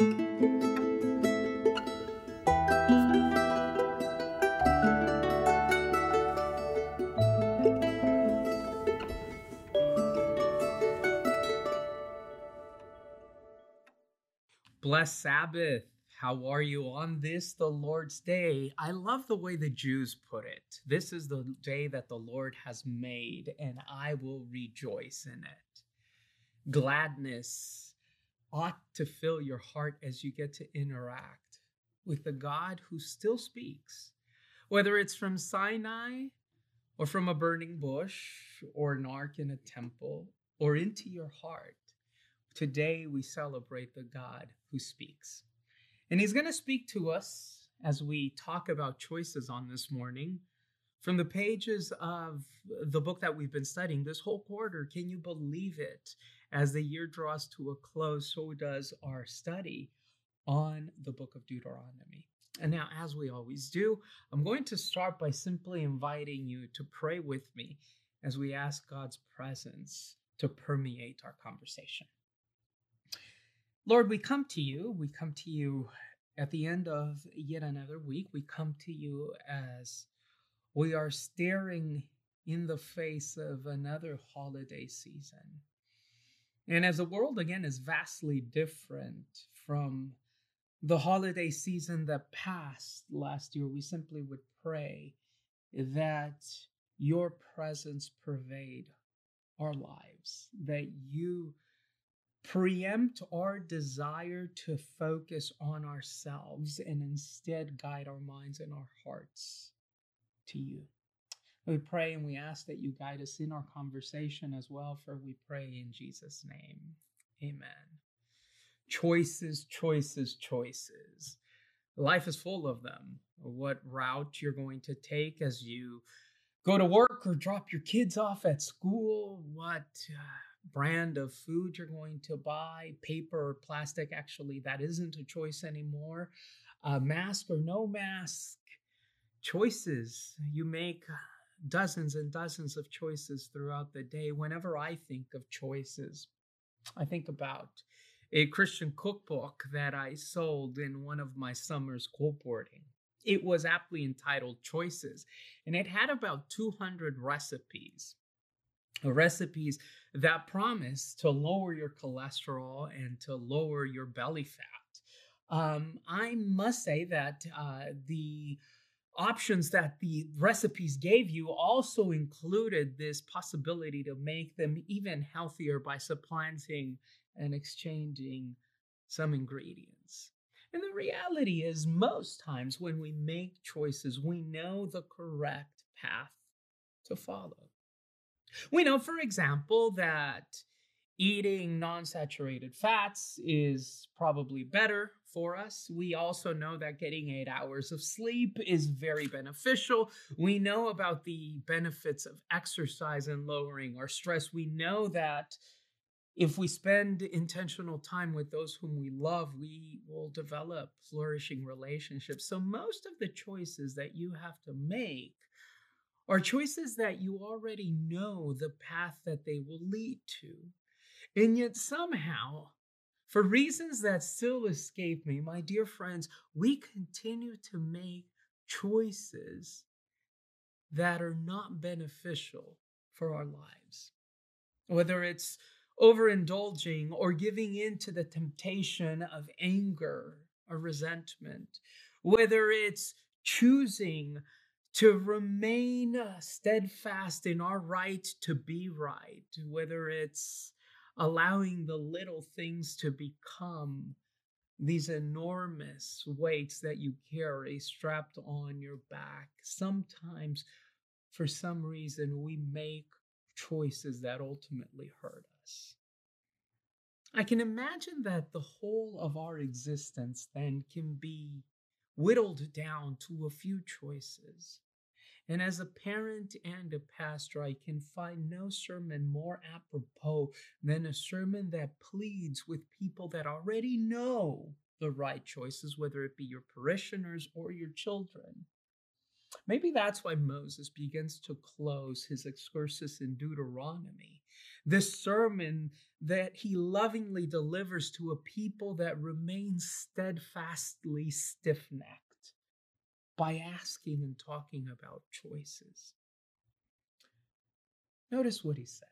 Blessed Sabbath. How are you on this, the Lord's day? I love the way the Jews put it. This is the day that the Lord has made, and I will rejoice in it. Gladness ought to fill your heart as you get to interact with the God who still speaks, whether it's from Sinai or from a burning bush or an ark in a temple or into your heart. Today we celebrate the God who speaks. And he's going to speak to us as we talk about choices on this morning from the pages of the book that we've been studying this whole quarter. Can you believe it? As the year draws to a close, so does our study on the book of Deuteronomy. And now, as we always do, I'm going to start by simply inviting you to pray with me as we ask God's presence to permeate our conversation. Lord, we come to you. We come to you at the end of yet another week. We come to you as we are staring in the face of another holiday season. And as the world again is vastly different from the holiday season that passed last year, we simply would pray that your presence pervade our lives, that you preempt our desire to focus on ourselves and instead guide our minds and our hearts to you. We pray and we ask that you guide us in our conversation as well, for we pray in Jesus' name. Amen. Choices, choices, choices. Life is full of them. What route you're going to take as you go to work or drop your kids off at school, what. Uh, brand of food you're going to buy, paper or plastic. Actually, that isn't a choice anymore. Uh, mask or no mask, choices. You make dozens and dozens of choices throughout the day. Whenever I think of choices, I think about a Christian cookbook that I sold in one of my summers colporting. It was aptly entitled Choices, and it had about 200 recipes recipes that promise to lower your cholesterol and to lower your belly fat. Um, I must say that uh, the options that the recipes gave you also included this possibility to make them even healthier by supplanting and exchanging some ingredients. And the reality is, most times when we make choices, we know the correct path to follow. We know, for example, that eating non saturated fats is probably better for us. We also know that getting eight hours of sleep is very beneficial. We know about the benefits of exercise and lowering our stress. We know that if we spend intentional time with those whom we love, we will develop flourishing relationships. So, most of the choices that you have to make are choices that you already know the path that they will lead to. And yet, somehow, for reasons that still escape me, my dear friends, we continue to make choices that are not beneficial for our lives. Whether it's overindulging or giving in to the temptation of anger or resentment, whether it's choosing to remain steadfast in our right to be right, whether it's allowing the little things to become these enormous weights that you carry strapped on your back. Sometimes, for some reason, we make choices that ultimately hurt us. I can imagine that the whole of our existence then can be whittled down to a few choices. And as a parent and a pastor, I can find no sermon more apropos than a sermon that pleads with people that already know the right choices, whether it be your parishioners or your children. Maybe that's why Moses begins to close his excursus in Deuteronomy, This sermon that he lovingly delivers to a people that remain steadfastly stiff necked by asking and talking about choices. Notice what he says.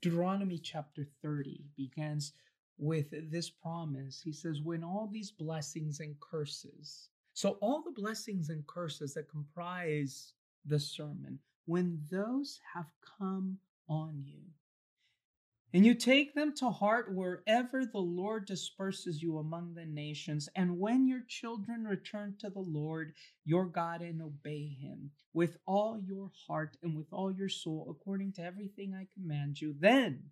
Deuteronomy chapter 30 begins with this promise. He says, When all these blessings and curses, so all the blessings and curses that comprise the sermon, when those have come on you, and you take them to heart wherever the Lord disperses you among the nations. And when your children return to the Lord your God and obey him with all your heart and with all your soul, according to everything I command you, then,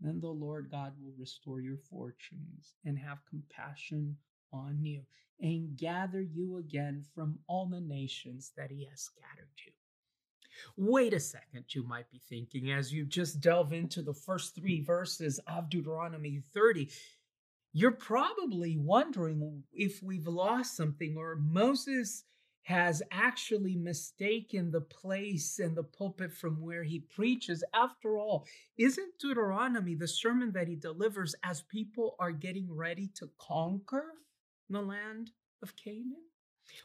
then the Lord God will restore your fortunes and have compassion on you and gather you again from all the nations that he has scattered you. Wait a second, you might be thinking, as you just delve into the first three verses of Deuteronomy 30. You're probably wondering if we've lost something or Moses has actually mistaken the place and the pulpit from where he preaches. After all, isn't Deuteronomy the sermon that he delivers as people are getting ready to conquer the land of Canaan?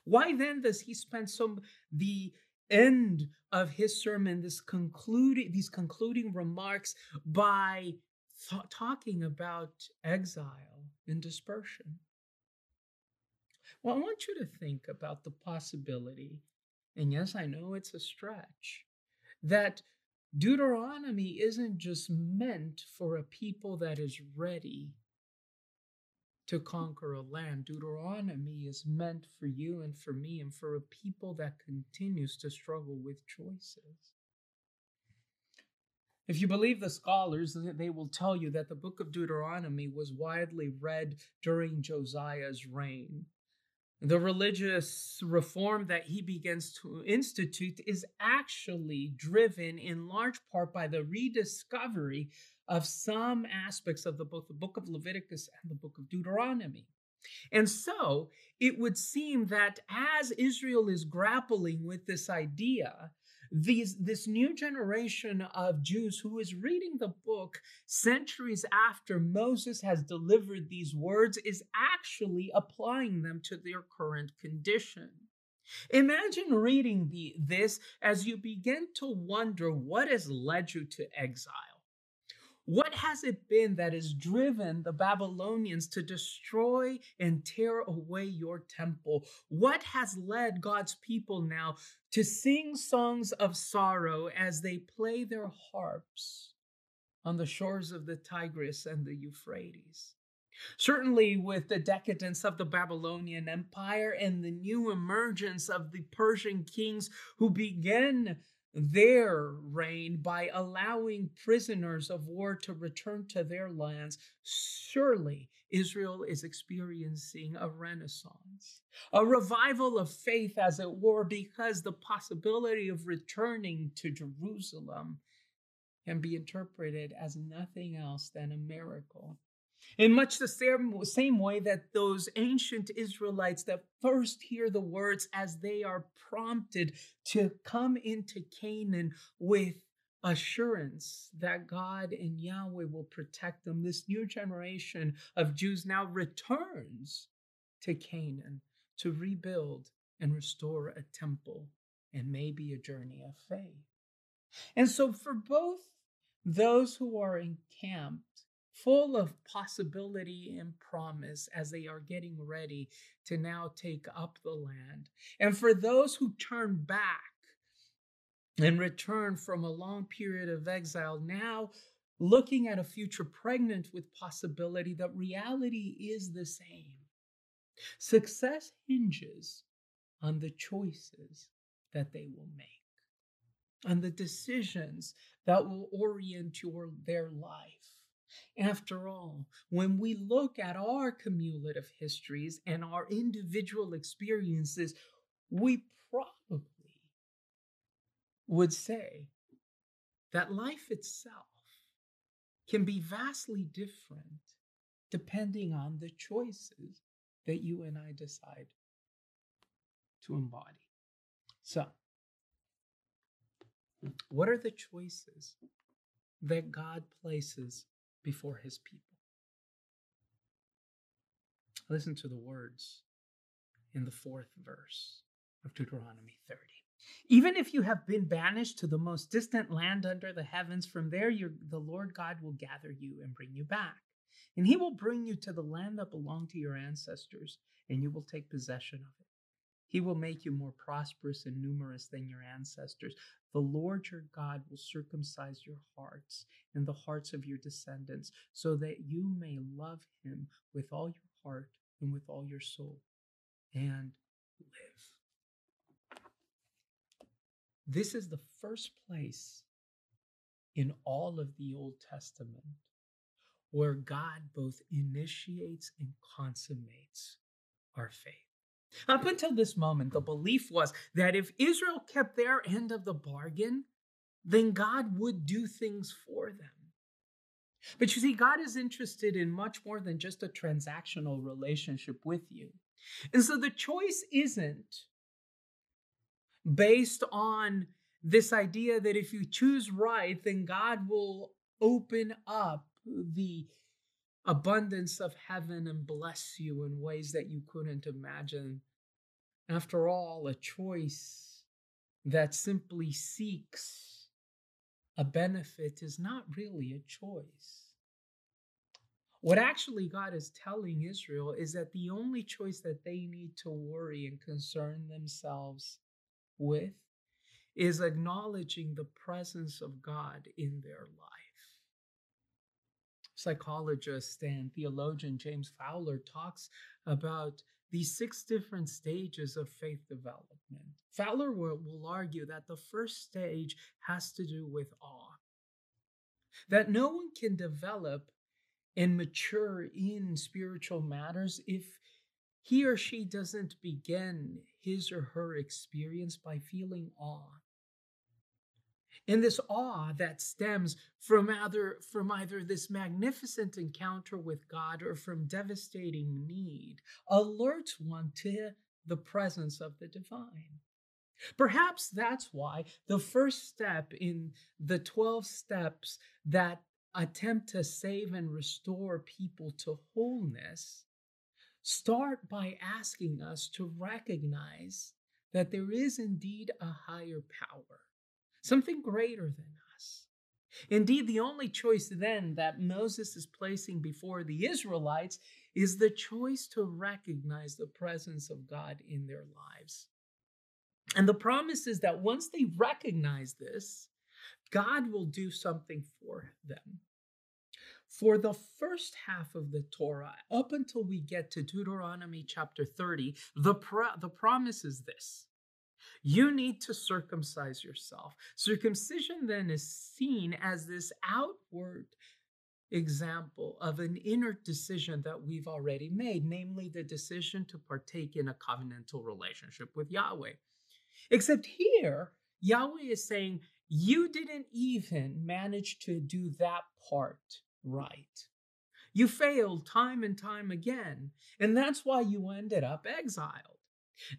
Why then does he spend so the end of his sermon, this concluding these concluding remarks by th- talking about exile and dispersion. Well, I want you to think about the possibility, and yes, I know it's a stretch, that Deuteronomy isn't just meant for a people that is ready to conquer a land. Deuteronomy is meant for you and for me and for a people that continues to struggle with choices. If you believe the scholars, they will tell you that the book of Deuteronomy was widely read during Josiah's reign. The religious reform that he begins to institute is actually driven in large part by the rediscovery of some aspects of the book, the book of Leviticus and the book of Deuteronomy. And so it would seem that as Israel is grappling with this idea, these, this new generation of Jews who is reading the book centuries after Moses has delivered these words is actually applying them to their current condition. Imagine reading the, this as you begin to wonder what has led you to exile. What has it been that has driven the Babylonians to destroy and tear away your temple? What has led God's people now to sing songs of sorrow as they play their harps on the shores of the Tigris and the Euphrates? Certainly, with the decadence of the Babylonian Empire and the new emergence of the Persian kings who began their reign by allowing prisoners of war to return to their lands, surely Israel is experiencing a renaissance, a revival of faith, as it were, because the possibility of returning to Jerusalem can be interpreted as nothing else than a miracle. In much the same, same way that those ancient Israelites that first hear the words as they are prompted to come into Canaan with assurance that God and Yahweh will protect them, this new generation of Jews now returns to Canaan to rebuild and restore a temple and maybe a journey of faith. And so, for both those who are encamped full of possibility and promise as they are getting ready to now take up the land. And for those who turn back and return from a long period of exile, now looking at a future pregnant with possibility, that reality is the same. Success hinges on the choices that they will make, on the decisions that will orient your, their life. After all, when we look at our cumulative histories and our individual experiences, we probably would say that life itself can be vastly different depending on the choices that you and I decide to embody. So, what are the choices that God places before his people. Listen to the words in the fourth verse of Deuteronomy 30. Even if you have been banished to the most distant land under the heavens, from there the Lord God will gather you and bring you back. And he will bring you to the land that belonged to your ancestors, and you will take possession of it. He will make you more prosperous and numerous than your ancestors. The Lord your God will circumcise your hearts and the hearts of your descendants, so that you may love him with all your heart and with all your soul and live. This is the first place in all of the Old Testament where God both initiates and consummates our faith. Up until this moment, the belief was that if Israel kept their end of the bargain, then God would do things for them. But you see, God is interested in much more than just a transactional relationship with you. And so the choice isn't based on this idea that if you choose right, then God will open up the abundance of heaven and bless you in ways that you couldn't imagine. After all, a choice that simply seeks a benefit is not really a choice. What actually God is telling Israel is that the only choice that they need to worry and concern themselves with is acknowledging the presence of God in their life. Psychologist and theologian James Fowler talks about these six different stages of faith development. Fowler will, will argue that the first stage has to do with awe, that no one can develop and mature in spiritual matters if he or she doesn't begin his or her experience by feeling awe. And this awe that stems from either, from either this magnificent encounter with God or from devastating need alerts one to the presence of the divine. Perhaps that's why the first step in the 12 steps that attempt to save and restore people to wholeness start by asking us to recognize that there is indeed a higher power, something greater than us. Indeed, the only choice then that Moses is placing before the Israelites is the choice to recognize the presence of God in their lives. And the promise is that once they recognize this, God will do something for them. For the first half of the Torah, up until we get to Deuteronomy chapter 30, the, pro- the promise is this you need to circumcise yourself. Circumcision then is seen as this outward example of an inner decision that we've already made, namely the decision to partake in a covenantal relationship with Yahweh. Except here, Yahweh is saying, You didn't even manage to do that part right. You failed time and time again, and that's why you ended up exiled.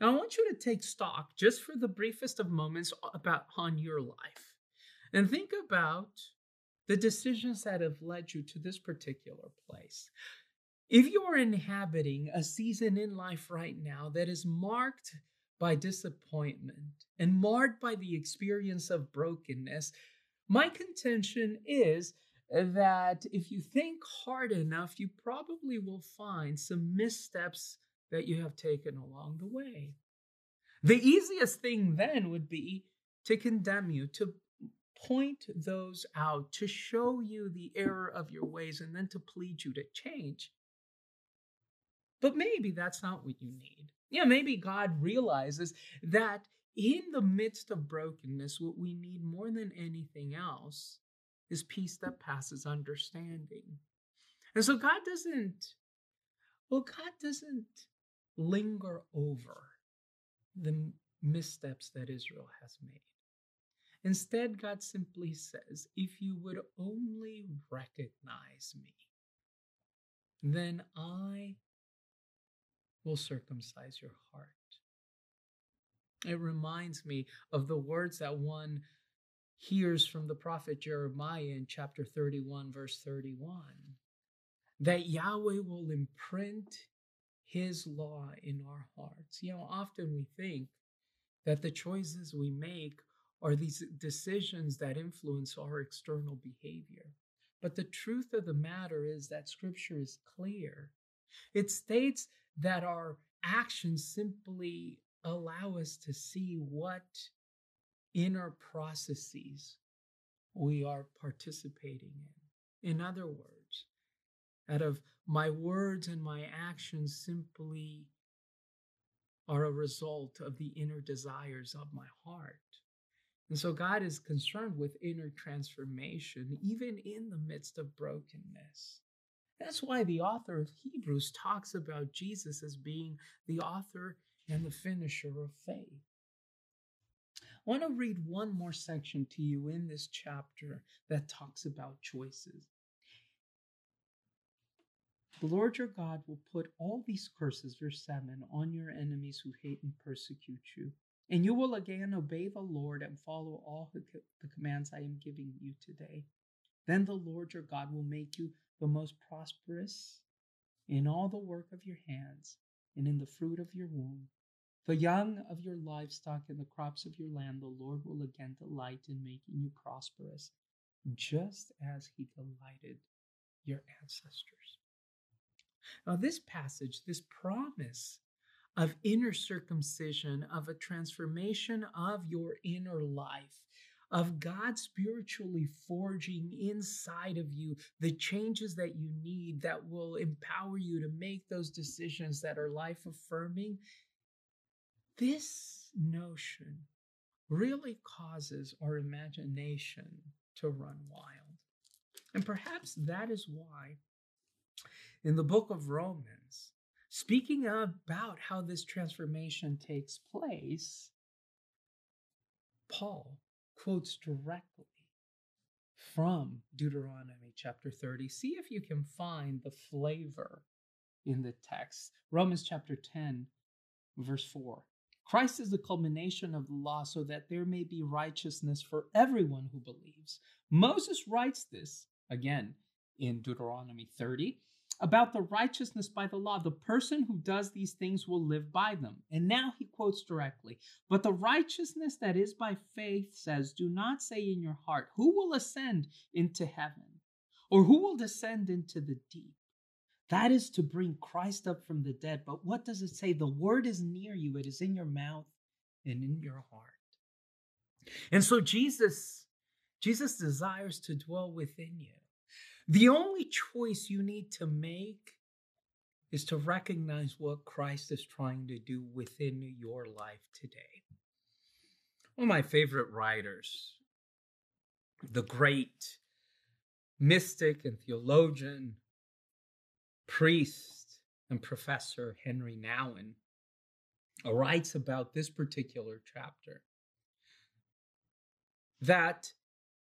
Now, I want you to take stock just for the briefest of moments about on your life and think about the decisions that have led you to this particular place. If you are inhabiting a season in life right now that is marked by disappointment and marred by the experience of brokenness, my contention is that if you think hard enough, you probably will find some missteps that you have taken along the way. The easiest thing then would be to condemn you, to point those out, to show you the error of your ways, and then to plead you to change. But maybe that's not what you need. Yeah, maybe God realizes that in the midst of brokenness, what we need more than anything else is peace that passes understanding. And so God doesn't, well, God doesn't linger over the missteps that Israel has made. Instead, God simply says, if you would only recognize me, then I will circumcise your heart. It reminds me of the words that one hears from the prophet Jeremiah in chapter 31, verse 31, that Yahweh will imprint his law in our hearts. You know, often we think that the choices we make are these decisions that influence our external behavior. But the truth of the matter is that scripture is clear. It states that our actions simply allow us to see what inner processes we are participating in. In other words, out of my words and my actions simply are a result of the inner desires of my heart. And so God is concerned with inner transformation, even in the midst of brokenness. That's why the author of Hebrews talks about Jesus as being the author and the finisher of faith. I want to read one more section to you in this chapter that talks about choices. The Lord your God will put all these curses, verse 7, on your enemies who hate and persecute you. And you will again obey the Lord and follow all the commands I am giving you today. Then the Lord your God will make you the most prosperous in all the work of your hands and in the fruit of your womb. The young of your livestock and the crops of your land, the Lord will again delight in making you prosperous, just as he delighted your ancestors. Now, this passage, this promise of inner circumcision, of a transformation of your inner life, of God spiritually forging inside of you the changes that you need that will empower you to make those decisions that are life affirming. This notion really causes our imagination to run wild. And perhaps that is why in the book of Romans, speaking about how this transformation takes place, Paul quotes directly from Deuteronomy chapter 30. See if you can find the flavor in the text. Romans chapter 10, verse 4. Christ is the culmination of the law so that there may be righteousness for everyone who believes. Moses writes this again in Deuteronomy 30 about the righteousness by the law. The person who does these things will live by them. And now he quotes directly But the righteousness that is by faith says, Do not say in your heart, Who will ascend into heaven? Or who will descend into the deep? That is to bring Christ up from the dead. But what does it say? The word is near you, it is in your mouth and in your heart. And so Jesus, Jesus desires to dwell within you. The only choice you need to make is to recognize what Christ is trying to do within your life today. One of my favorite writers, the great mystic and theologian, priest, and professor Henry Nouwen, writes about this particular chapter that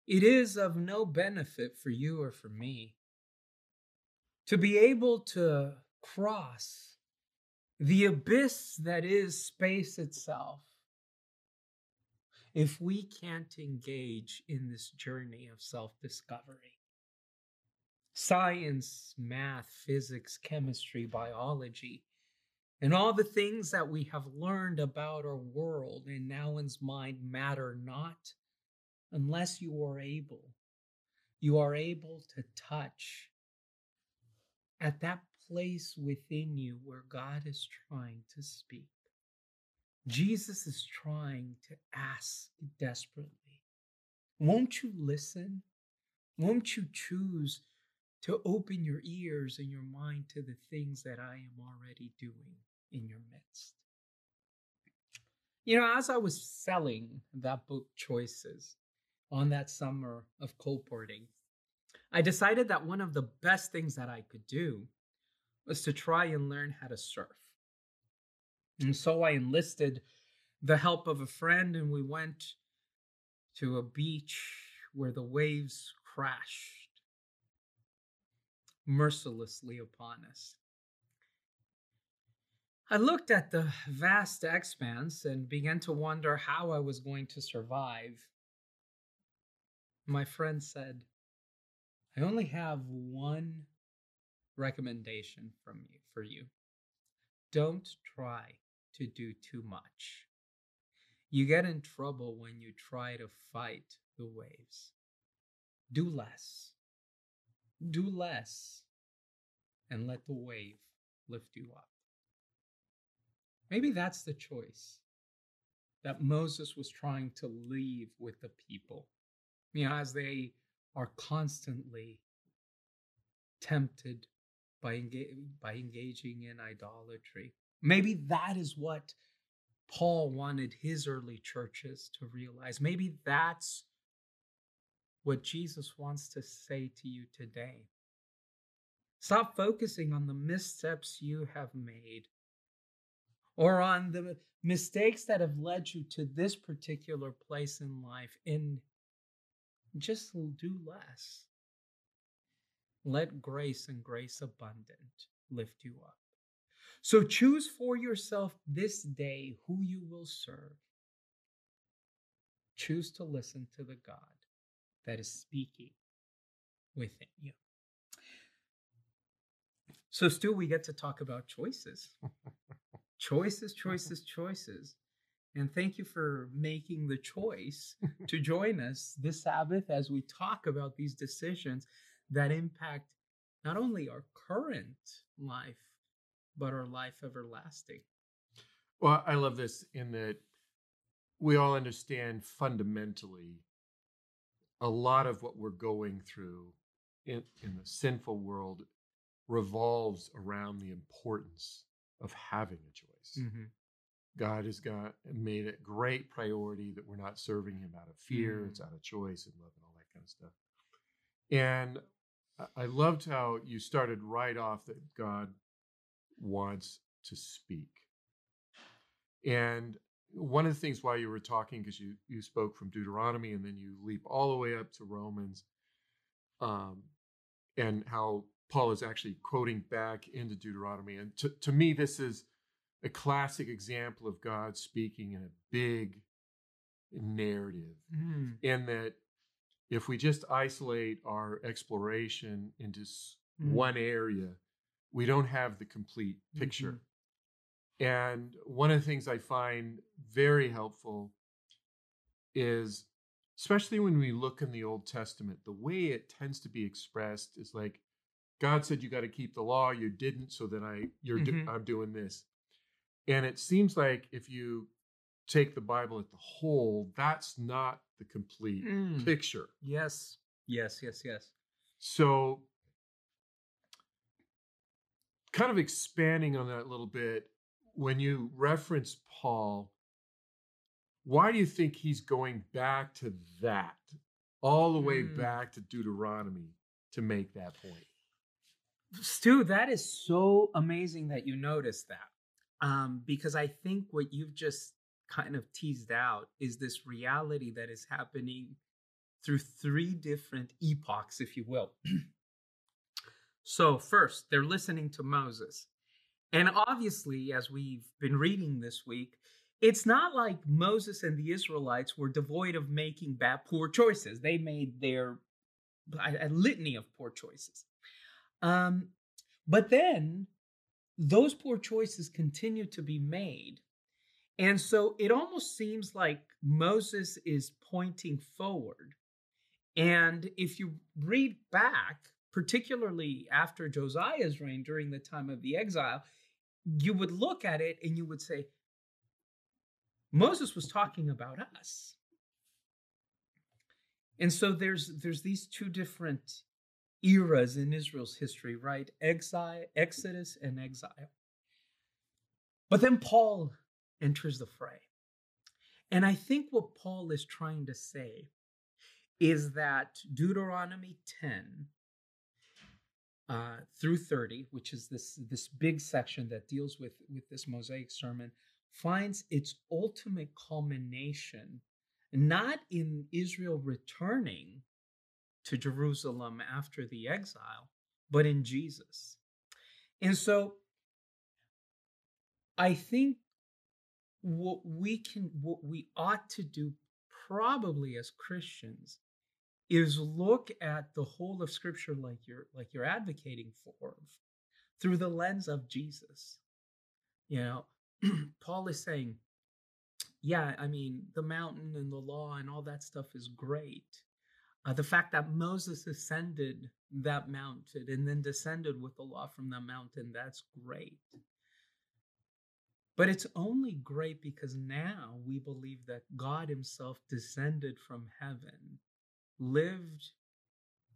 it is of no benefit for you or for me to be able to cross the abyss that is space itself if we can't engage in this journey of self discovery. Science, math, physics, chemistry, biology, and all the things that we have learned about our world in Nouwen's mind matter not unless you are able, you are able to touch at that place within you where God is trying to speak. Jesus is trying to ask desperately, won't you listen? Won't you choose to open your ears and your mind to the things that I am already doing in your midst? You know, as I was selling that book, Choices, on that summer of colporting, I decided that one of the best things that I could do was to try and learn how to surf. And so I enlisted the help of a friend, and we went to a beach where the waves crashed mercilessly upon us. I looked at the vast expanse and began to wonder how I was going to survive My friend said, I only have one recommendation from you for you. Don't try to do too much. You get in trouble when you try to fight the waves. Do less. Do less and let the wave lift you up. Maybe that's the choice that Moses was trying to leave with the people. You know, as they are constantly tempted by, enga- by engaging in idolatry. Maybe that is what Paul wanted his early churches to realize. Maybe that's what Jesus wants to say to you today. Stop focusing on the missteps you have made or on the mistakes that have led you to this particular place in life and just do less. Let grace and grace abundant lift you up. So choose for yourself this day who you will serve. Choose to listen to the God that is speaking within you. So, still, we get to talk about choices. choices, choices, choices. And thank you for making the choice to join us this Sabbath as we talk about these decisions that impact not only our current life, but our life everlasting. Well, I love this in that we all understand fundamentally a lot of what we're going through in, in the sinful world revolves around the importance of having a choice. Mm-hmm. God has got made it great priority that we're not serving him out of fear, it's out of choice and love and all that kind of stuff. And I loved how you started right off that God wants to speak. And one of the things while you were talking, because you you spoke from Deuteronomy and then you leap all the way up to Romans, um, and how Paul is actually quoting back into Deuteronomy. And to, to me, this is a classic example of God speaking in a big narrative, mm. in that if we just isolate our exploration into mm. one area, we don't have the complete picture. Mm-hmm. And one of the things I find very helpful is, especially when we look in the Old Testament, the way it tends to be expressed is like, God said you got to keep the law, you didn't, so then I you're mm-hmm. do, I'm doing this. And it seems like if you take the Bible at the whole, that's not the complete mm. picture. Yes. Yes, yes, yes. So kind of expanding on that a little bit, when you reference Paul, why do you think he's going back to that, all the way mm. back to Deuteronomy to make that point? Stu, that is so amazing that you noticed that. Um, because I think what you've just kind of teased out is this reality that is happening through three different epochs, if you will. so, first, they're listening to Moses. And obviously, as we've been reading this week, it's not like Moses and the Israelites were devoid of making bad, poor choices. They made their a, litany of poor choices. Um, but then those poor choices continue to be made. And so it almost seems like Moses is pointing forward. And if you read back, particularly after Josiah's reign during the time of the exile, you would look at it and you would say, Moses was talking about us. And so there's there's these two different eras in Israel's history, right? Exile, Exodus and exile. But then Paul enters the fray. And I think what Paul is trying to say is that Deuteronomy 10 uh, through 30, which is this, this big section that deals with, with this Mosaic sermon, finds its ultimate culmination not in Israel returning to Jerusalem after the exile, but in Jesus. And so I think what we can, what we ought to do probably as Christians is look at the whole of scripture like you're like you're advocating for through the lens of Jesus. You know, Paul is saying, yeah, I mean, the mountain and the law and all that stuff is great. Uh, the fact that Moses ascended that mountain and then descended with the law from that mountain, that's great. But it's only great because now we believe that God Himself descended from heaven, lived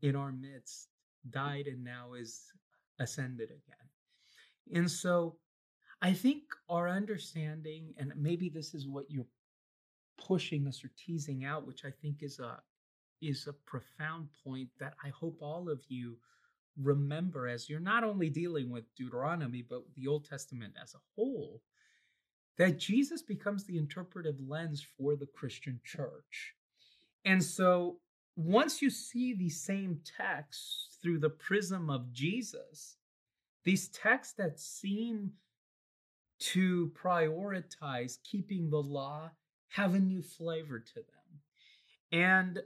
in our midst, died, and now is ascended again. And so I think our understanding, and maybe this is what you're pushing us or teasing out, which I think is a is a profound point that I hope all of you remember as you're not only dealing with Deuteronomy, but the Old Testament as a whole, that Jesus becomes the interpretive lens for the Christian church. And so once you see these same texts through the prism of Jesus, these texts that seem to prioritize keeping the law have a new flavor to them. And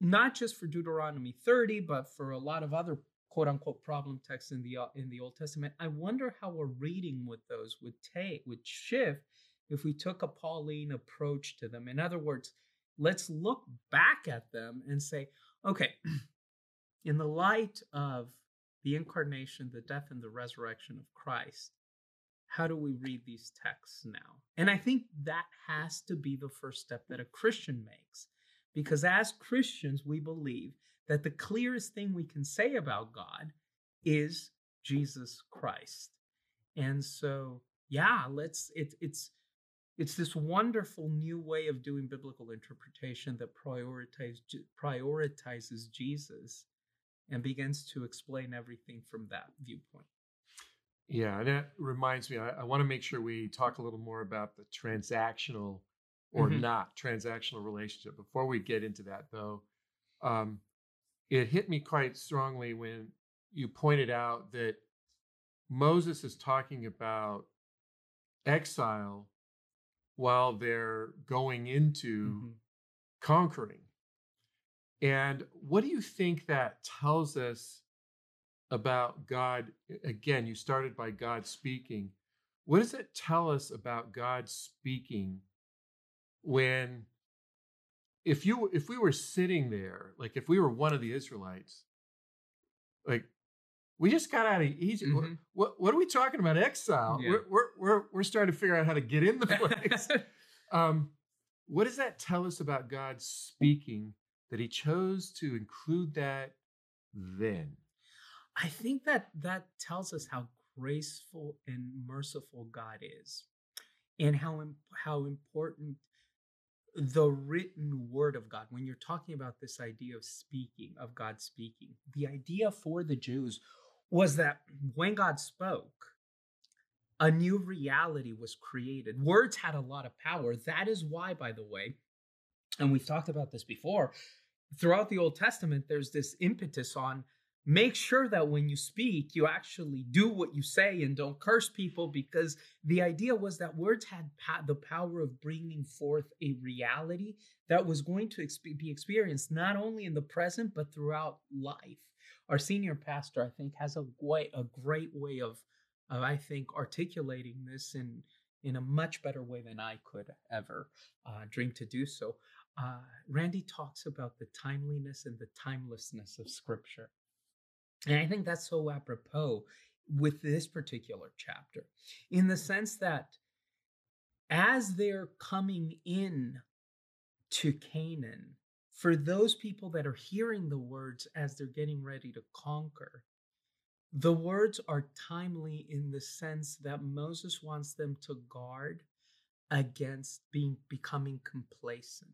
not just for Deuteronomy 30, but for a lot of other quote unquote problem texts in the uh, in the Old Testament. I wonder how a reading with those would take would shift if we took a Pauline approach to them. In other words, let's look back at them and say, okay, in the light of the incarnation, the death, and the resurrection of Christ, how do we read these texts now? And I think that has to be the first step that a Christian makes. Because as Christians, we believe that the clearest thing we can say about God is Jesus Christ. And so, yeah, let's it, it's it's this wonderful new way of doing biblical interpretation that prioritize, prioritizes Jesus and begins to explain everything from that viewpoint. Yeah, and that reminds me, I, I want to make sure we talk a little more about the transactional or mm-hmm. not transactional relationship. Before we get into that, though, um, it hit me quite strongly when you pointed out that Moses is talking about exile while they're going into mm-hmm. conquering. And what do you think that tells us about God? Again, you started by God speaking. What does it tell us about God speaking when if you if we were sitting there, like if we were one of the Israelites, like we just got out of Egypt. Mm-hmm. What, what are we talking about? Exile. Yeah. We're, we're, we're, we're starting to figure out how to get in the place. um, what does that tell us about God speaking that he chose to include that then? I think that that tells us how graceful and merciful God is and how, how important the written word of God, when you're talking about this idea of speaking, of God speaking, the idea for the Jews was that when God spoke, a new reality was created. Words had a lot of power. That is why, by the way, and we've talked about this before, throughout the Old Testament, there's this impetus on make sure that when you speak, you actually do what you say and don't curse people because the idea was that words had pa- the power of bringing forth a reality that was going to exp- be experienced not only in the present but throughout life. Our senior pastor, I think, has a way, a great way of, of I think, articulating this in in a much better way than I could ever uh, dream to do so. Uh, Randy talks about the timeliness and the timelessness of Scripture. And I think that's so apropos with this particular chapter, in the sense that as they're coming in to Canaan, for those people that are hearing the words as they're getting ready to conquer, the words are timely in the sense that Moses wants them to guard against being becoming complacent.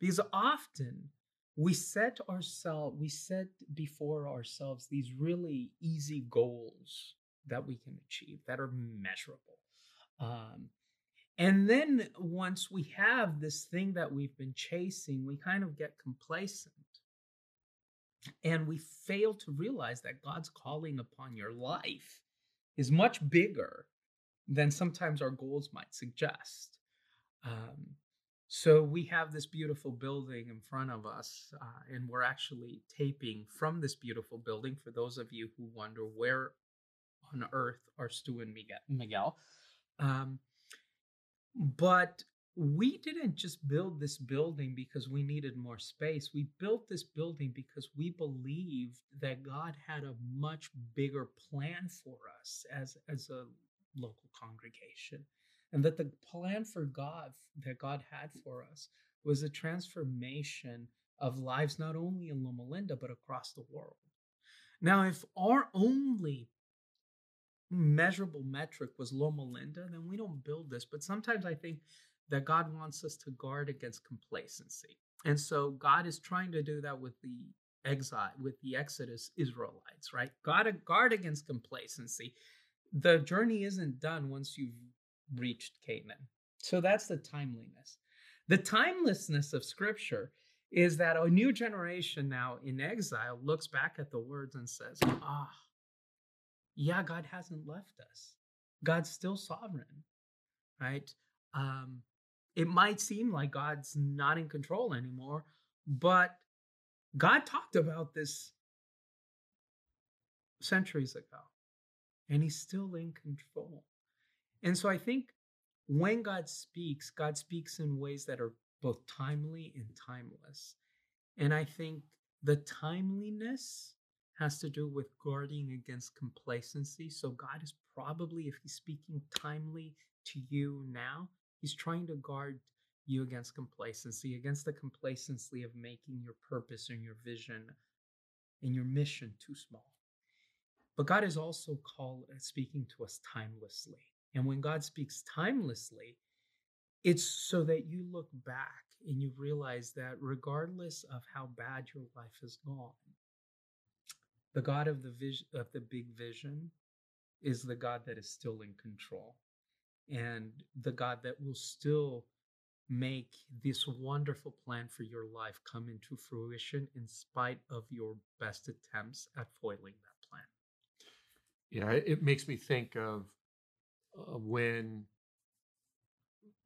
Because often we set ourselves we set before ourselves these really easy goals that we can achieve that are measurable um, and then once we have this thing that we've been chasing we kind of get complacent. And we fail to realize that god's calling upon your life is much bigger than sometimes our goals might suggest um, So we have this beautiful building in front of us, uh, and we're actually taping from this beautiful building. For those of you who wonder where on earth are Stu and Miguel, um, but we didn't just build this building because we needed more space. We built this building because we believed that God had a much bigger plan for us as as a local congregation and that the plan for God that God had for us was a transformation of lives not only in Loma Linda but across the world. Now, if our only measurable metric was Loma Linda, then we don't build this. But sometimes I think that God wants us to guard against complacency. And so God is trying to do that with the exile, with the Exodus Israelites, right? God to guard against complacency. The journey isn't done once you've reached Canaan. So that's the timeliness. The timelessness of Scripture is that a new generation now in exile looks back at the words and says, ah, yeah, God hasn't left us. God's still sovereign, right? Um, it might seem like God's not in control anymore, but God talked about this centuries ago, and He's still in control. And so I think when God speaks, God speaks in ways that are both timely and timeless. And I think the timeliness has to do with guarding against complacency. So God is probably, if He's speaking timely to you now, He's trying to guard you against complacency, against the complacency of making your purpose and your vision and your mission too small. But God is also called uh, speaking to us timelessly. And when God speaks timelessly, it's so that you look back and you realize that regardless of how bad your life has gone, the God of the vision of the big vision is the God that is still in control and the God that will still make this wonderful plan for your life come into fruition in spite of your best attempts at foiling that plan. Yeah, it makes me think of uh, when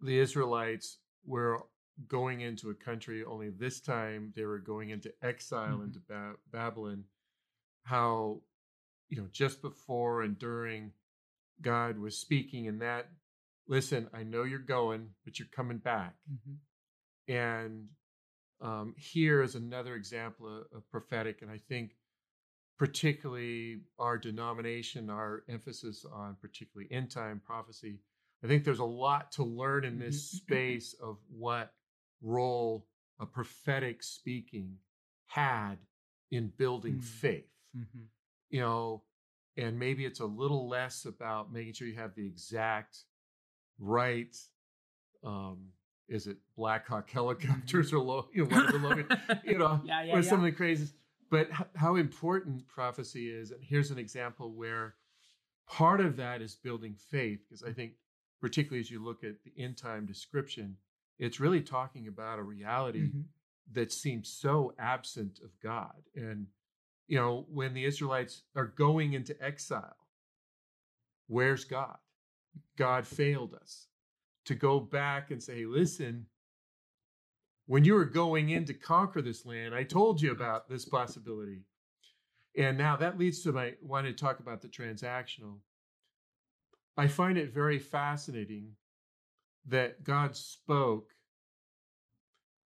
the Israelites were going into a country, only this time they were going into exile mm-hmm. into ba- Babylon, how, you know, just before and during God was speaking in that listen, I know you're going, but you're coming back. Mm-hmm. And um, here is another example of, of, prophetic. And I think, particularly our denomination, our emphasis on particularly end time prophecy, I think there's a lot to learn in this mm-hmm. space of what role a prophetic speaking had in building mm-hmm. faith. Mm-hmm. You know, and maybe it's a little less about making sure you have the exact right um is it Black Hawk mm-hmm. helicopters or low, you know, whatever, you know, yeah, yeah, or yeah. something crazy. But how important prophecy is, and here's an example where part of that is building faith, because I think, particularly as you look at the end time description, it's really talking about a reality mm-hmm. that seems so absent of God. And, you know, when the Israelites are going into exile, where's God? God failed us. To go back and say, listen, when you were going in to conquer this land, I told you mm. about this possibility. And now that leads to my wanting to talk about the transactional. I find it very fascinating that God spoke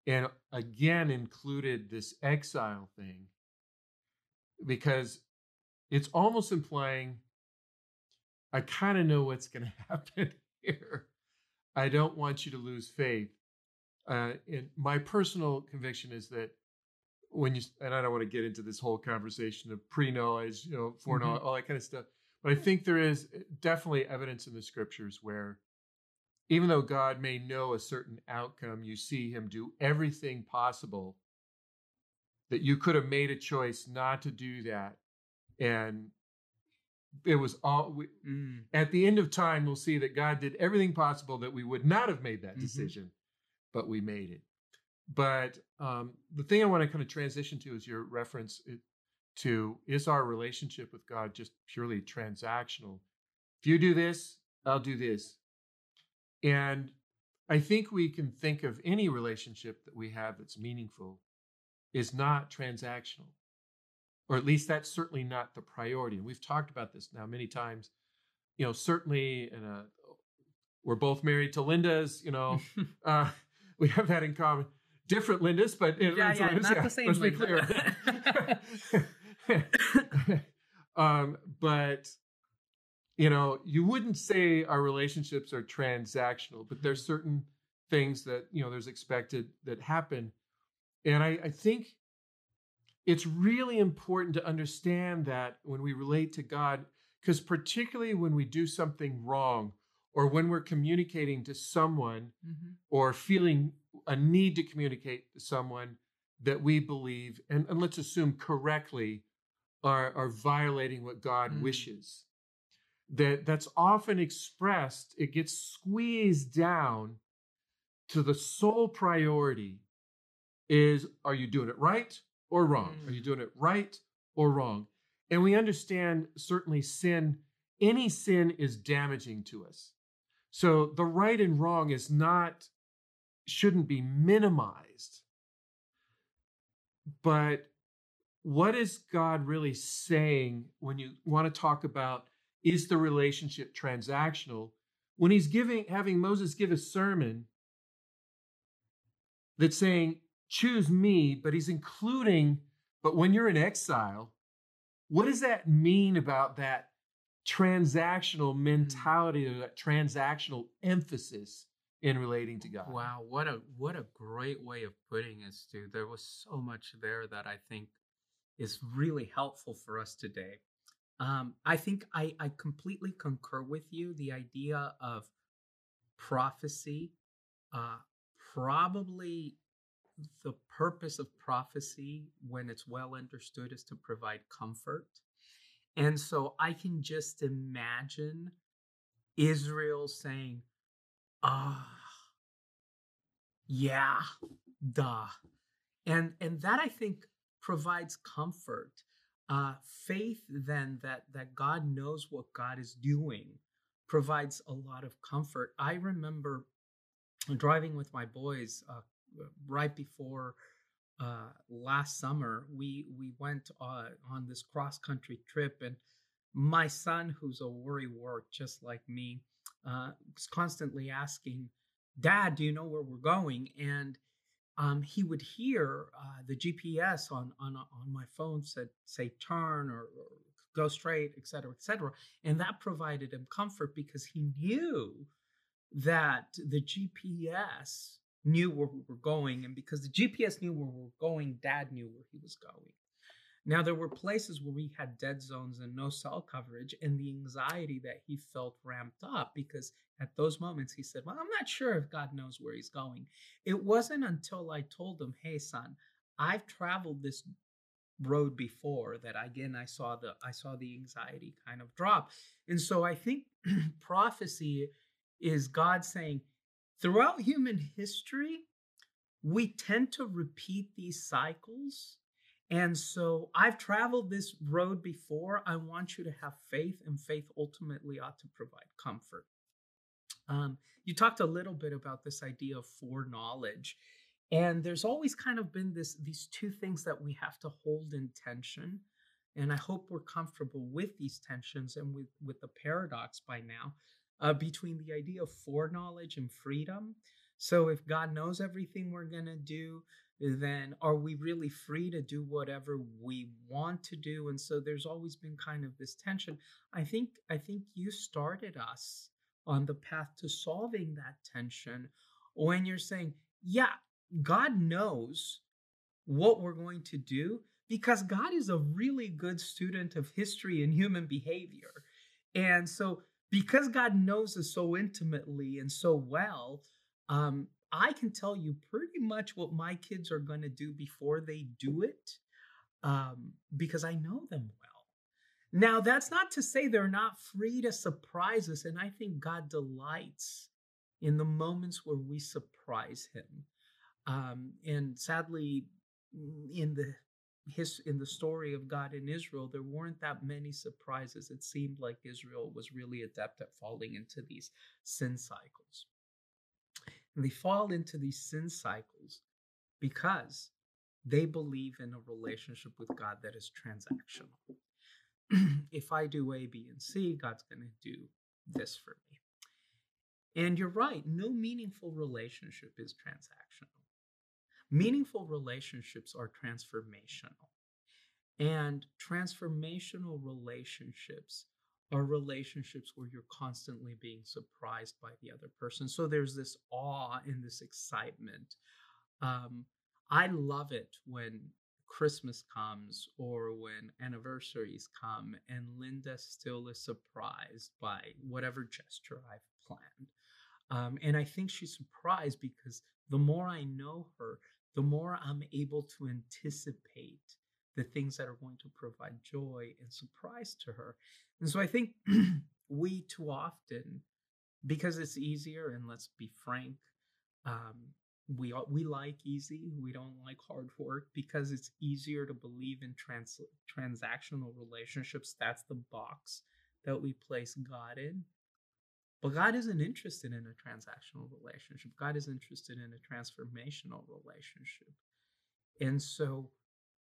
and again included this exile thing because it's almost implying I kind of know what's going to happen here. I don't want you to lose faith. Uh, and my personal conviction is that when you, and I don't want to get into this whole conversation of pre knowledge, you know, foreknowledge, mm-hmm. all that kind of stuff. But I think there is eh, definitely evidence in the scriptures where even though God may know a certain outcome, you see him do everything possible that you could have made a choice not to do that. And it was all we, mm. at the end of time we'll see that god did everything possible that we would not have made that mm-hmm. decision. But we made it but um, the thing i want to kind of transition to is your reference to is our relationship with god just purely transactional if you do this i'll do this and I think we can think of any relationship that we have that's meaningful is not transactional, or at least that's certainly not the priority. And we've talked about this now many times. You know, certainly in a, we're both married to Linda's. You know, uh, we have that in common. Different Lindas, but yeah, yeah, Linda's, not yeah, the same. Let's be clear. um, but you know, you wouldn't say our relationships are transactional, but there's certain things that, you know, there's expected that happen. And I, I think it's really important to understand that when we relate to God, because particularly when we do something wrong or when we're communicating to someone mm-hmm. or feeling a need to communicate to someone that we believe, and, and let's assume correctly, are, are violating what God mm. wishes that that's often expressed it gets squeezed down to the sole priority is are you doing it right or wrong mm. are you mm. doing it right or wrong and we understand certainly sin any sin is damaging to us so the right and wrong is not shouldn't be minimized but what is god really saying when you want to talk about is the relationship transactional? When he's giving, having Moses give a sermon that's saying, choose me, but he's including, but when you're in exile, what does that mean about that transactional hmm. mentality or that transactional emphasis in relating to God? Wow, what a what a great way of putting it, Stu. There was so much there that I think is really helpful for us today. Um, I think I, I completely concur with you. The idea of prophecy, uh, probably the purpose of prophecy, when it's well understood, is to provide comfort. And so I can just imagine Israel saying, ah, yeah, duh. And, and that I think provides comfort uh, faith then that that God knows what God is doing provides a lot of comfort. I remember driving with my boys uh, right before uh, last summer. We we went uh, on this cross country trip, and my son, who's a worry wart just like me, uh, was constantly asking, "Dad, do you know where we're going?" and um, he would hear uh, the GPS on, on on my phone said say turn or, or go straight, et cetera, et cetera, and that provided him comfort because he knew that the GPS knew where we were going, and because the GPS knew where we were going, Dad knew where he was going. Now, there were places where we had dead zones and no cell coverage, and the anxiety that he felt ramped up because at those moments he said, Well, I'm not sure if God knows where he's going. It wasn't until I told him, Hey, son, I've traveled this road before that again I saw the I saw the anxiety kind of drop. And so I think prophecy is God saying throughout human history we tend to repeat these cycles and so I've traveled this road before. I want you to have faith, and faith ultimately ought to provide comfort. Um, you talked a little bit about this idea of foreknowledge. And there's always kind of been this these two things that we have to hold in tension. And I hope we're comfortable with these tensions and with, with the paradox by now uh, between the idea of foreknowledge and freedom. So if God knows everything we're going to do, then are we really free to do whatever we want to do? And so there's always been kind of this tension. I think i think you started us on the path to solving that tension when you're saying yeah god knows what we're going to do because god is a really good student of history and human behavior. And so because god knows us so intimately and so well um, I can tell you pretty much what my kids are going to do before they do it um, because I know them well. Now, that's not to say they're not free to surprise us. And I think God delights in the moments where we surprise Him. Um, and sadly, mm, in the his in the story of God in Israel, there weren't that many surprises. It seemed like Israel was really adept at falling into these sin cycles. And they fall into these sin cycles because they believe in a relationship with God that is transactional. if I do A, B, and C, God's going to do this for me. And you're right, no meaningful relationship is transactional. Meaningful relationships are transformational. And transformational relationships are relationships where you're constantly being surprised by the other person. So there's this awe and this excitement. Um, I love it when Christmas comes or when anniversaries come and Linda still is surprised by whatever gesture I've planned. Um, and I think she's surprised because the more I know her, the more I'm able to anticipate the things that are going to provide joy and surprise to her. And so I think we too often, because it's easier, and let's be frank, um, we we like easy. We don't like hard work because it's easier to believe in trans, transactional relationships. That's the box that we place God in. But God isn't interested in a transactional relationship. God is interested in a transformational relationship. And so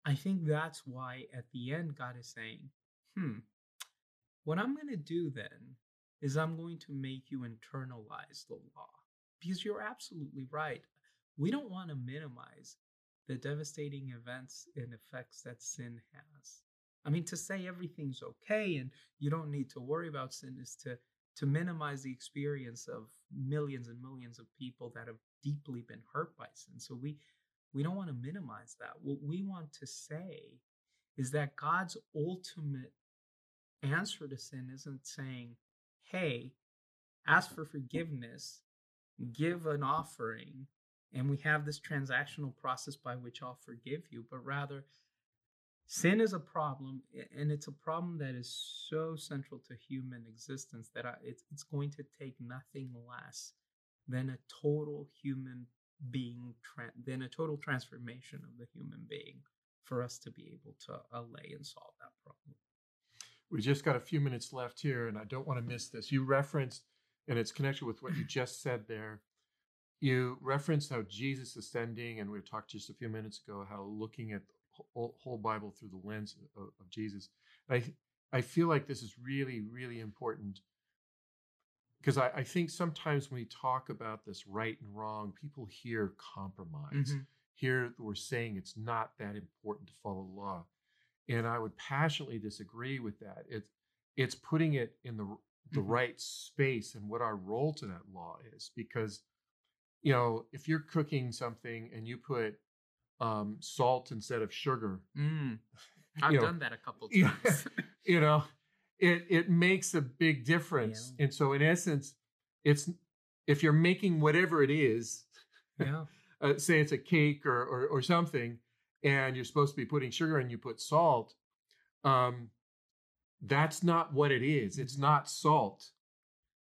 I think that's why at the end, God is saying, hmm, what I'm going to do then is I'm going to make you internalize the law. Because you're absolutely right. We don't want to minimize the devastating events and effects that sin has. I mean, to say everything's okay and you don't need to worry about sin is to to minimize the experience of millions and millions of people that have deeply been hurt by sin. So we we don't want to minimize that. What we want to say is that God's ultimate answer to sin isn't saying, "Hey, ask for forgiveness, give an offering, and we have this transactional process by which I'll forgive you," but rather sin is a problem and it's a problem that is so central to human existence that I, it's, it's going to take nothing less than a total human being tra- than a total transformation of the human being for us to be able to uh, allay and solve that problem. We just got a few minutes left here and i don't want to miss this. You referenced and it's connected with what you just said there you referenced how jesus ascending and we talked just a few minutes ago how looking at whole Bible through the lens of, of Jesus. I I feel like this is really really important because I, I, think sometimes when we talk about this right and wrong, people hear compromise. Mm-hmm. Here we're saying it's not that important to follow law, and I would passionately disagree with that. It's it's putting it in the the mm-hmm. right space and what our role to that law is because you know if you're cooking something and you put um, salt instead of sugar. Mm. I've know, done that a couple times. you know, it it makes a big difference. Yeah. And so, in essence, it's if you're making whatever it is, yeah. uh, say it's a cake or, or, or something, and you're supposed to be putting sugar and you put salt. Um, that's not what it is. It's mm-hmm. not salt.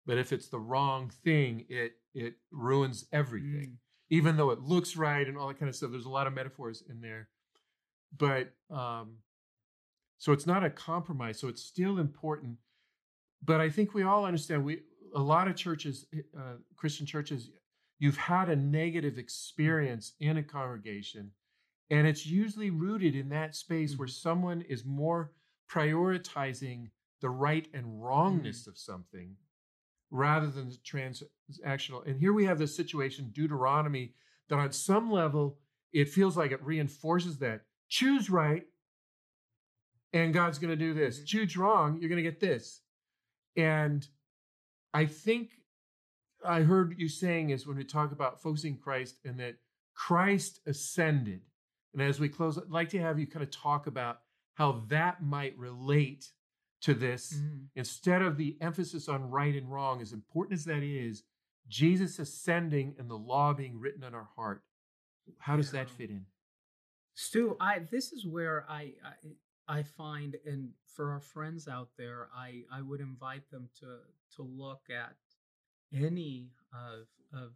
But if it's the wrong thing, it it ruins everything. Mm even though it looks right and all that kind of stuff. There's a lot of metaphors in there, but um, so it's not a compromise. So it's still important. But I think we all understand. We a lot of churches, uh, Christian churches, you've had a negative experience in a congregation, and it's usually rooted in that space where mm-hmm. someone is more prioritizing the right and wrongness mm-hmm. of something rather than the transactional. And here we have this situation, Deuteronomy, that on some level, it feels like it reinforces that. Choose right, and God's going to do this. Mm-hmm. Choose wrong, you're going to get this. And I think I heard you saying is when we talk about focusing Christ and that Christ ascended. And as we close, I'd like to have you kind of talk about how that might relate to this mm. instead of the emphasis on right and wrong, as important as that is, Jesus ascending and the law being written on our heart. How does that fit in? Stu, I this is where I, I I find and for our friends out there, I I would invite them to to look at any of of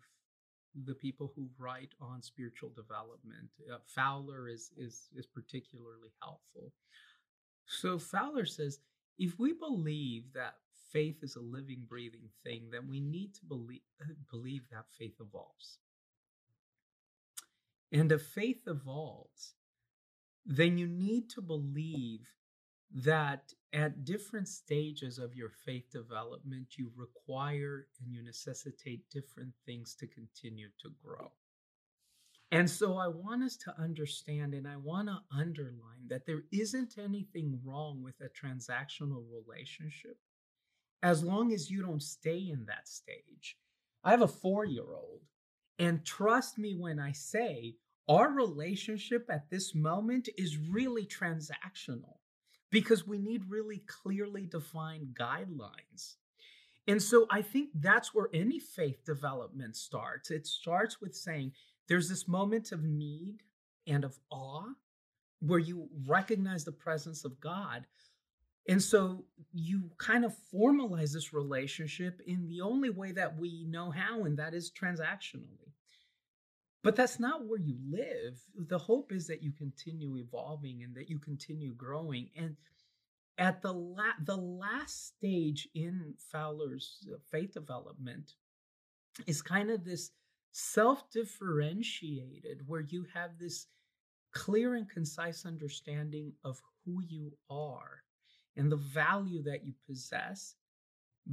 the people who write on spiritual development. Uh, Fowler is is is particularly helpful. So Fowler says if we believe that faith is a living, breathing thing, then we need to believe, believe that faith evolves. And if faith evolves, then you need to believe that at different stages of your faith development, you require and you necessitate different things to continue to grow. And so I want us to understand and I want to underline that there isn't anything wrong with a transactional relationship as long as you don't stay in that stage. I have a four year old, and trust me when I say our relationship at this moment is really transactional because we need really clearly defined guidelines. And so I think that's where any faith development starts. It starts with saying there's this moment of need and of awe where you recognize the presence of God. And so you kind of formalize this relationship in the only way that we know how, and that is transactionally. But that's not where you live. The hope is that you continue evolving and that you continue growing. And at the la- the last stage in Fowler's uh, faith development is kind of this self-differentiated where you have this clear and concise understanding of who you are and the value that you possess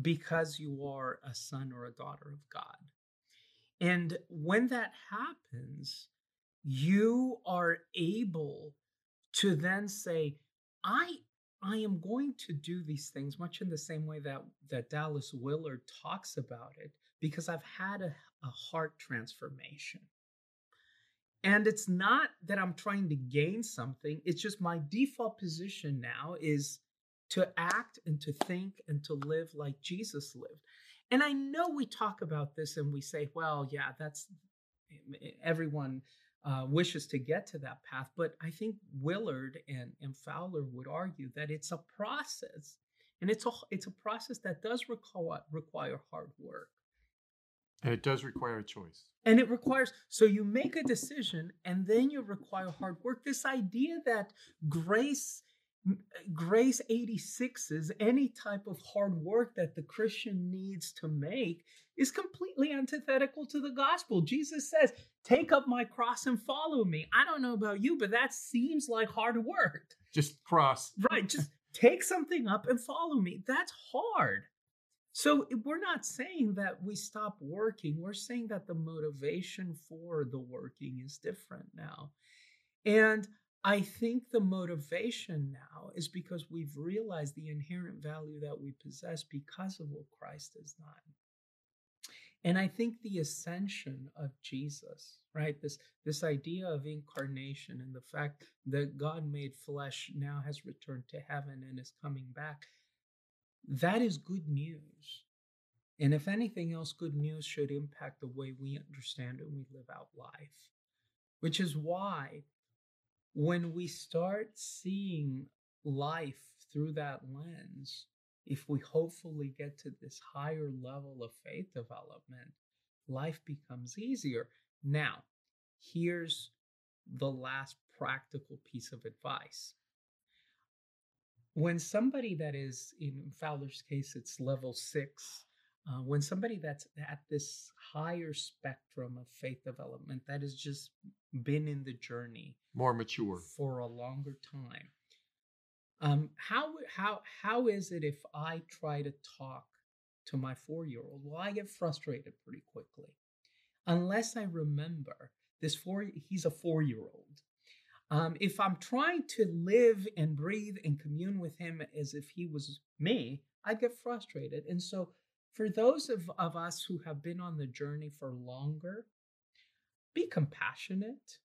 because you are a son or a daughter of God. And when that happens, you are able to then say, I I am going to do these things much in the same way that, that Dallas Willard talks about it, because I've had a, a heart transformation. And it's not that I'm trying to gain something, it's just my default position now is to act and to think and to live like Jesus lived. And I know we talk about this and we say, well, yeah, that's everyone uh, wishes to get to that path. But I think Willard and, and Fowler would argue that it's a process, and it's a it's a process that does require require hard work. And it does require a choice. And it requires so you make a decision, and then you require hard work. This idea that grace grace 86 is any type of hard work that the Christian needs to make is completely antithetical to the gospel. Jesus says, Take up my cross and follow me. I don't know about you, but that seems like hard work. Just cross. Right. Just take something up and follow me. That's hard. So we're not saying that we stop working. We're saying that the motivation for the working is different now. And I think the motivation now is because we've realized the inherent value that we possess because of what Christ has done. And I think the ascension of Jesus, right? This this idea of incarnation and the fact that God made flesh now has returned to heaven and is coming back. That is good news. And if anything else, good news should impact the way we understand and we live out life. Which is why when we start seeing life through that lens, if we hopefully get to this higher level of faith development, life becomes easier. Now, here's the last practical piece of advice. When somebody that is, in Fowler's case, it's level six, uh, when somebody that's at this higher spectrum of faith development that has just been in the journey more mature for a longer time um, how how how is it if I try to talk to my four year old? Well, I get frustrated pretty quickly, unless I remember this four. He's a four year old. Um, if I'm trying to live and breathe and commune with him as if he was me, I'd get frustrated. And so, for those of, of us who have been on the journey for longer, be compassionate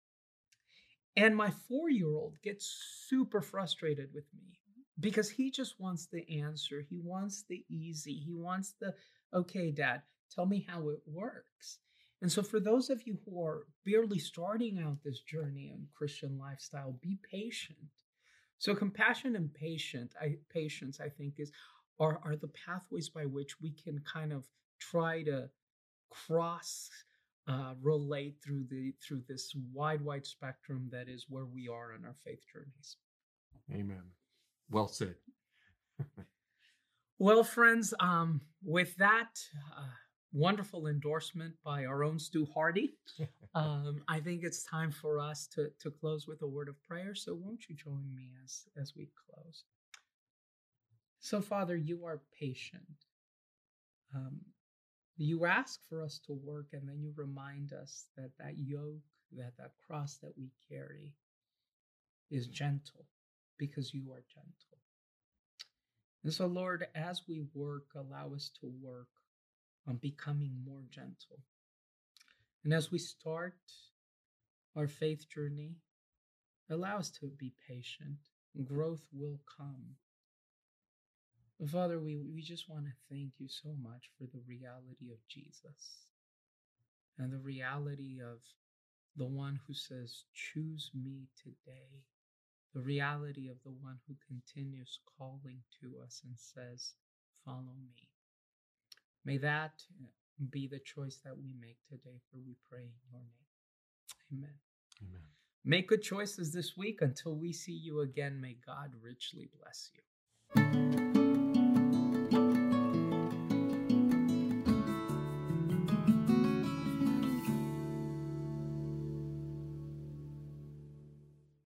and my four year old gets super frustrated with me because he just wants the answer. He wants the easy. He wants the, okay, dad, tell me how it works. And so, for those of you who are barely starting out this journey in Christian lifestyle, be patient. So, compassion and patient, I, patience, I think, is are, are the pathways by which we can kind of try to cross uh, relate through the through this wide wide spectrum that is where we are in our faith journeys. Amen. Well said. Well, friends, um, with that uh, wonderful endorsement by our own Stu Hardy, um, I think it's time for us to, to close with a word of prayer. So, won't you join me as, as we close? So, Father, you are patient. Um, you ask for us to work, and then you remind us that that yoke, that that cross that we carry, is gentle because you are gentle. And so, Lord, as we work, allow us to work on becoming more gentle. And as we start our faith journey, allow us to be patient. Growth will come. Father, we, we just want to thank you so much for the reality of Jesus and the reality of the one who says, Choose me today the reality of the one who continues calling to us and says, Follow me. May that uh, be the choice that we make today, for we pray in your name. Amen. Amen. Make good choices this week. Until we see you again, may God richly bless you.